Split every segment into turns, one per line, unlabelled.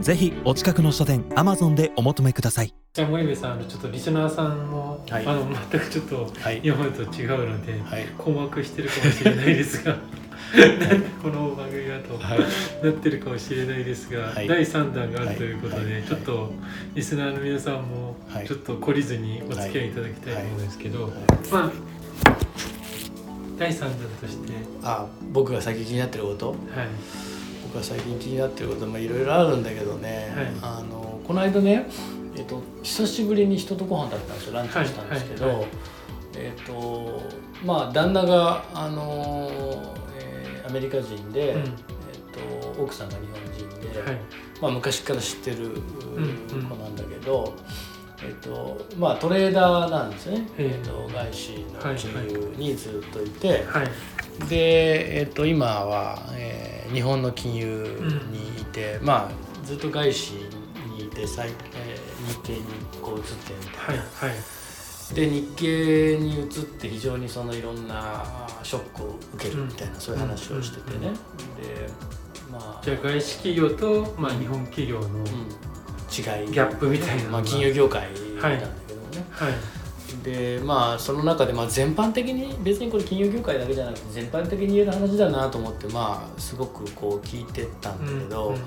ぜひお近くの書店アマゾンでお求めください。
じゃあ森部さんあのちょっとリスナーさんも、
はい。
あの全くちょっと
はい。
今までと違うので、
はい。
困惑してるかもしれないですが なんでこの番組だと、
はい。
なってるかもしれないですが、
はい。
第3弾があるということで、
はい。はい。
ちょっとリスナーの皆さんも
はい。
ちょっと懲りずにお付き合いいただきたいと思うんですけど、
はい。
まあ第3弾として、
あ僕が最近気になってること？
はい。
僕が最近気になってることまあいろいろあるんだけどね、
はい。
あのこの間ねえっと久しぶりに人とご飯食べたんですよ。ランチをしたんですけど、
はい。はい。は
えっとまあ旦那があの、えーアメリカ人で、
うん。
えっと奥さんが日本人で、
はい。
まあ、昔から知ってる
ん。うん。
子なんだけど、えっとまあ、トレーダーなんですね、
ええ。
えっと、外資の
はい
金融にずっといて、
はい
で、えっと、今は、えー日本の金融にいて、まあ、ずっと外資にいて最、えー日経にこう移ってみた
はいい
な。
はい
で日経に移って非常にそのいろんなショックを受けるみたいな、そういう話をしててね。
うん。
でまあ。
じゃあ外資企業と、まあ、日本企業の、
うん、違い。
ギャップみたいな
まあ、金融業界なんだけどね、
はい。
でまあその中でまあ全般的に別にこれ金融業界だけじゃなくて全般的に言える話だなと思ってまあすごくこう聞いてったんだけど、
うんうん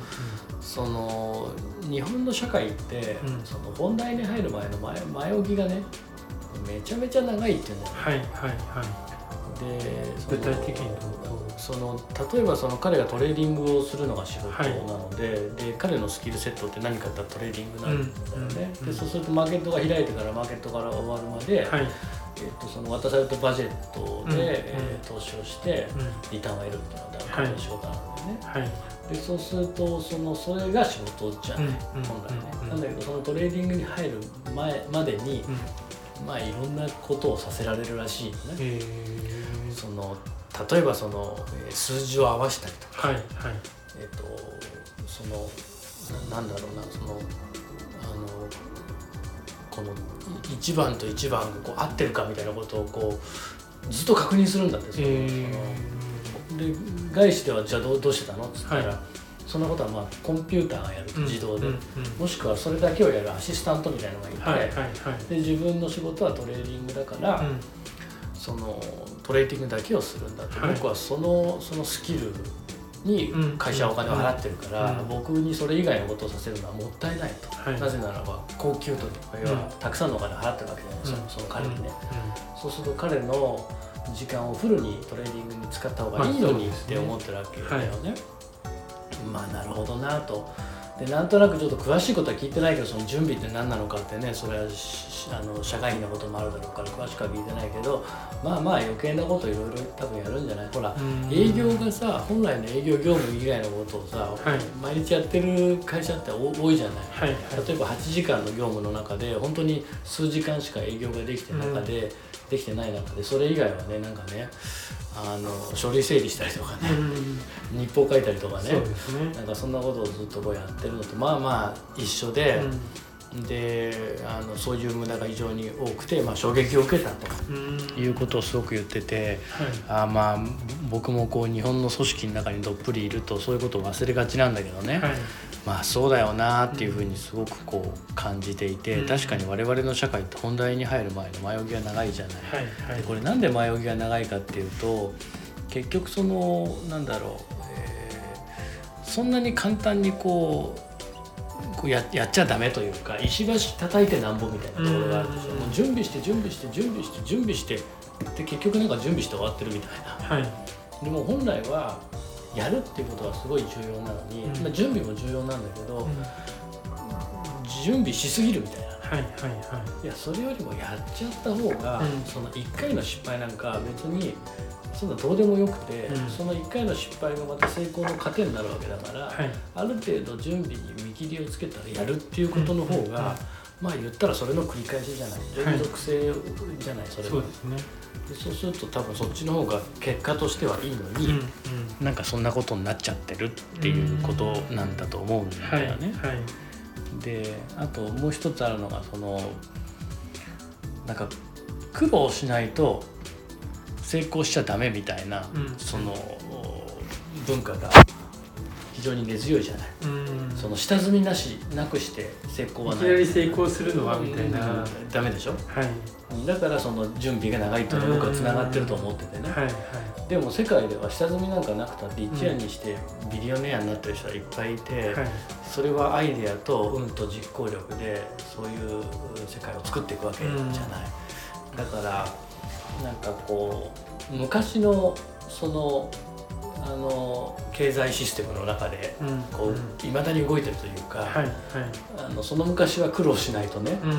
その日本の社会って、
うん。
その本題に入る前の前前置きがねめちゃめちゃ長いっていうんだよ
はいはいはい具体的に
その例えばその彼がトレーディングをするのが仕事な
はい。
ので,、で彼のスキルセットって何かって言ったらトレーディングなんだよね、
うん
でそうするとマーケットが開いてからマーケットから終わるまで、
はい。
えっとその渡されたバジェットで、
うん
えー投資をして
うん。
リターンを得るっていうのが
はい
彼の仕事なんだよね、
はい。
でそうするとそのそれが仕事じゃない、
うん
本来ね、
うん
なんだけどそのトレーディングに入る前までに、
うん
まあいろんなことをさせられるらしいのね、
えー。
その例えばそのえー数字を合わせたりとか。
はいはい。
えっ、とそのななんだろうなそのあのこの1番と1番がこう合ってるかみたいなことをこうずっと確認するんだってそので外資ではじゃあどうどうしてたの？っつったら、
はい
そんなことはまあコンピューターがやる自動で、
うんうん
もしくはそれだけをやるアシスタントみたいなのがいて、
はいはいはい。
で自分の仕事はトレーディングだから、
うん。
そのトレーディングだけをするんだと、
はい。
僕はそのそのスキルに
うん。
会社はお金を払ってるから、
うん。
僕にそれ以外のことをさせるのはもったいないと、
はい。
なぜならば高給と要はたくさんのお金を払ってるわけじゃない、そのその彼にね、そうすると彼の時間をフルにトレーディングに使った方がいいのにって思ってるわけだよね。まあなるほどなと。でなんとなくちょっと詳しいことは聞いてないけどその準備って何なのかってねそれはしあの社外秘のこともあるだろうから詳しくは聞いてないけどまあまあ余計なこといろいろ多分やるんじゃない？ほら
うん。
営業がさ本来の営業業務以外のことをさ、
はい。
毎日やってる会社って多多いじゃない？
はいはい。
例えば8時間の業務の中で本当に数時間しか営業ができて中で、できてない中でそれ以外はねなんかねあの書類整理したりとかね、
うん。
日報書いたりとかね
ね。
なんかそんなことをずっとこうやってるのとまあまあ一緒で、
う
であのそういう無駄が非常に多くて、まあ、衝撃を受けたということをすごく言ってて。
はい。
あまあ僕もこう日本の組織の中にどっぷりいるとそういうことを忘れがちなんだけどね、
はい
まあそうだよなっていうふうにすごくこう感じていて、
うん。
確かに我々の社会って本題に入る前の前置きが長いじゃない。
はいはい。
でこれなんで前置きが長いかっていうと結局そのなんだろう、えーそんなに簡単にこうこうややっちゃダメというか石橋叩いてなんぼみたいなところがあるでしょ、
うん。
もう準備して準備して準備して準備してで結局なんか準備して終わってるみたいな。
はい。
でも本来はやるっていうことがすごい重要なのに、
うん。
まあ、準備も重要なんだけど、準備しすぎるみたいな、
はいはいはい。
やそれよりもやっちゃった方が、
うん。
その1回の失敗なんか別にそんなどうでもよくて、
うん。
その1回の失敗がまた成功の糧になるわけだから、
はい。
ある程度準備に見切りをつけたらやるっていうことの方が、まあ言ったらそれの繰り返しじゃない。連続性じゃない、それは
そうですね。
でそうすると多分そっちの方が結果としてはいいのに、
うんうん。
なんかそんなことになっちゃってるっていうことなんだと思うん
はい
だよね。
はい。
であともう一つあるのがそのなんか苦労しないと成功しちゃダメみたいな、
うん。
その文化が非常に根強いじゃない。
うん。
その下積みなしなくして成功はいない。
きなり成功するのはみたいな、
ダメでしょ？
い。
だからその準備が長いっていうのは僕はつながってると思っててね、
はいはい。
でも世界では下積みなんかなくたって一夜にしてビリオネアになってる人はいっぱいいて、
はい。
それはアイデアと運と実行力でそういう世界を作っていくわけじゃない、だからなんかこう昔のそのあの経済システムの中で
うん
こ
うん
ういまだに動いてるというか、
はいはい。
あのその昔は苦労しないとね、
うん。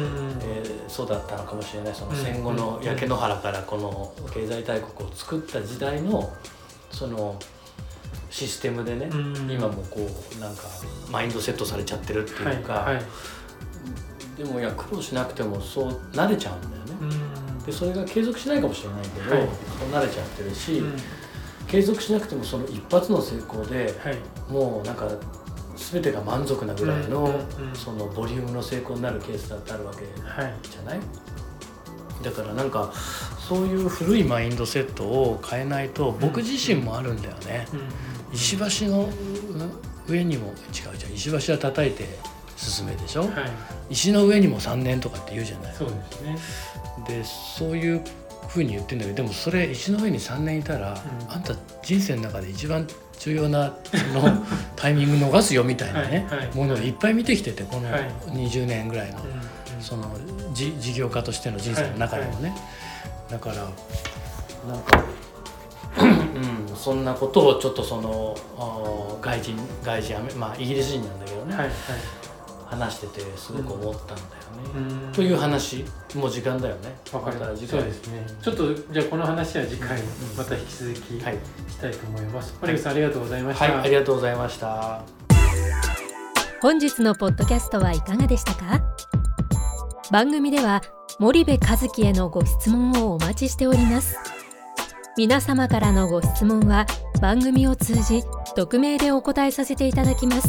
えーそうだったのかもしれない。その
うん
戦後の焼け野原からこの経済大国を作った時代のそのシステムでね、
うん。
今もこうなんかマインドセットされちゃってるっていうか、
はいはい。
でもいや苦労しなくてもそう慣れちゃうんだよね。
うん。
でそれが継続しないかもしれないけど、
はい。
そう慣れちゃってるし、
うん
継続しなくてもその一発の成功で
はい。
もうなんか全てが満足なぐらいの、
うんうんうん。
そのボリュームの成功になるケースだってあるわけ
はい
じゃない？だからなんかそういう古いマインドセットを変えないと僕自身もあるんだよね、
うん。
石橋のうん上にも違うじゃん石橋は叩いて進めでしょ、
はい。
石の上にも3年とかって言うじゃない？
そうですね。
でそういうふうに言ってんだけどでもそれ石の上に3年いたら、
うん。
あんた人生の中で一番重要なその タイミング逃すよみたいなね、
はいはい。
ものをいっぱい見てきててこの
はい。
20年ぐらいの、そのじ事業家としての人生の中でもね、だからなんか、うん、そんなことをちょっとその外人外人まあイギリス人なんだけどね、
はいはい
話しててすごく思ったんだよね。
うん。
という話もう時間だよね。
わかり
また次回。
ましたそうですね。ちょっとじゃあこの話は次回
うん。
また引き続き
はい、
したいと思います。堀口さんありがとうございました。
はい、ありがとうございました。
本日のポッドキャストはいかがでしたか？番組では森部和樹へのご質問をお待ちしております。皆様からのご質問は番組を通じ匿名でお答えさせていただきます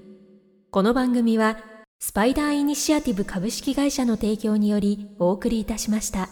この番組はスパイダーイニシアティブ株式会社の提供によりお送りいたしました。